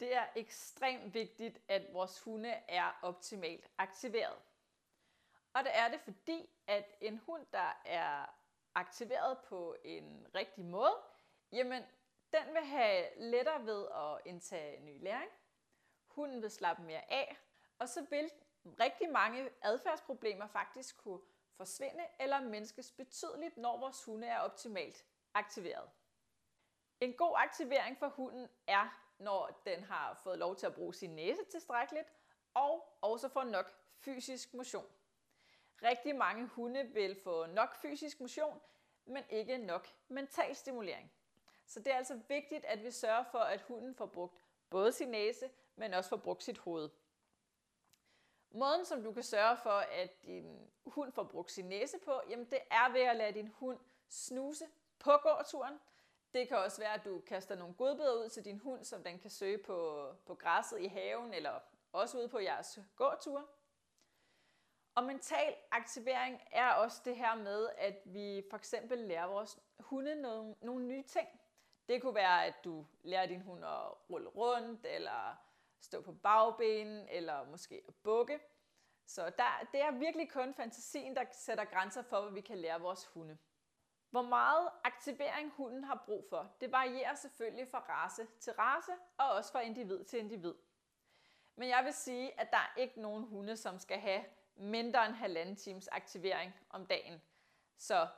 Det er ekstremt vigtigt, at vores hunde er optimalt aktiveret. Og det er det, fordi at en hund, der er aktiveret på en rigtig måde, jamen den vil have lettere ved at indtage ny læring. Hunden vil slappe mere af, og så vil rigtig mange adfærdsproblemer faktisk kunne forsvinde eller mindskes betydeligt, når vores hunde er optimalt aktiveret. En god aktivering for hunden er, når den har fået lov til at bruge sin næse tilstrækkeligt, og også får nok fysisk motion. Rigtig mange hunde vil få nok fysisk motion, men ikke nok mental stimulering. Så det er altså vigtigt, at vi sørger for, at hunden får brugt både sin næse, men også får brugt sit hoved. Måden, som du kan sørge for, at din hund får brugt sin næse på, jamen det er ved at lade din hund snuse på gåturen. Det kan også være, at du kaster nogle godbidder ud til din hund, som den kan søge på, på græsset i haven, eller også ude på jeres gåtur. Og mental aktivering er også det her med, at vi for eksempel lærer vores hunde nogle, nogle nye ting. Det kunne være, at du lærer din hund at rulle rundt, eller stå på bagbenen, eller måske at bukke. Så der, det er virkelig kun fantasien, der sætter grænser for, hvad vi kan lære vores hunde. Hvor meget aktivering hunden har brug for, det varierer selvfølgelig fra race til race, og også fra individ til individ. Men jeg vil sige, at der er ikke nogen hunde, som skal have mindre end halvanden times aktivering om dagen. Så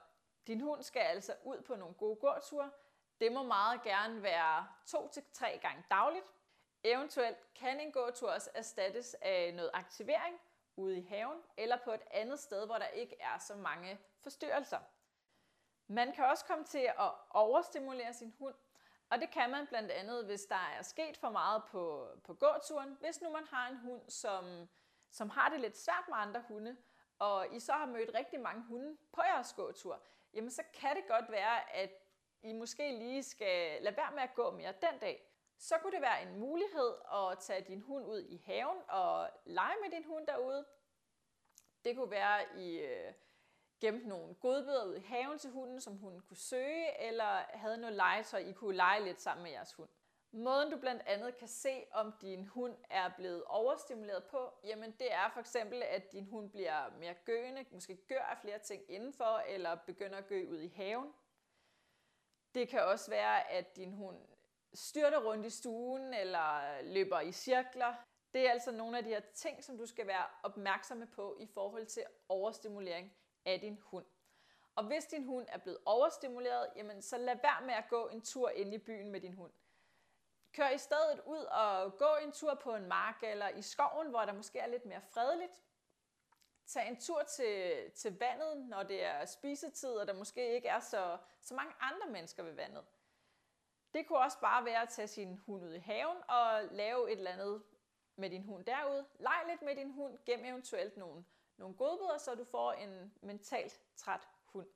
din hund skal altså ud på nogle gode gåture. Det må meget gerne være to til tre gange dagligt. Eventuelt kan en gåtur også erstattes af noget aktivering ude i haven eller på et andet sted, hvor der ikke er så mange forstyrrelser. Man kan også komme til at overstimulere sin hund, og det kan man blandt andet, hvis der er sket for meget på, på gåturen. Hvis nu man har en hund, som som har det lidt svært med andre hunde, og I så har mødt rigtig mange hunde på jeres gåtur, jamen så kan det godt være, at I måske lige skal lade være med at gå mere den dag. Så kunne det være en mulighed at tage din hund ud i haven og lege med din hund derude. Det kunne være, I øh, gemte nogle godbidder ud i haven til hunden, som hunden kunne søge, eller havde noget legetøj, I kunne lege lidt sammen med jeres hund. Måden du blandt andet kan se, om din hund er blevet overstimuleret på, jamen det er for eksempel, at din hund bliver mere gøende, måske gør af flere ting indenfor, eller begynder at gø ud i haven. Det kan også være, at din hund styrter rundt i stuen, eller løber i cirkler. Det er altså nogle af de her ting, som du skal være opmærksomme på i forhold til overstimulering af din hund. Og hvis din hund er blevet overstimuleret, jamen så lad være med at gå en tur ind i byen med din hund. Kør i stedet ud og gå en tur på en mark eller i skoven, hvor der måske er lidt mere fredeligt. Tag en tur til, til vandet, når det er spisetid, og der måske ikke er så, så mange andre mennesker ved vandet. Det kunne også bare være at tage sin hund ud i haven og lave et eller andet med din hund derude. Leg lidt med din hund, gem eventuelt nogle, nogle godbidder, så du får en mentalt træt hund.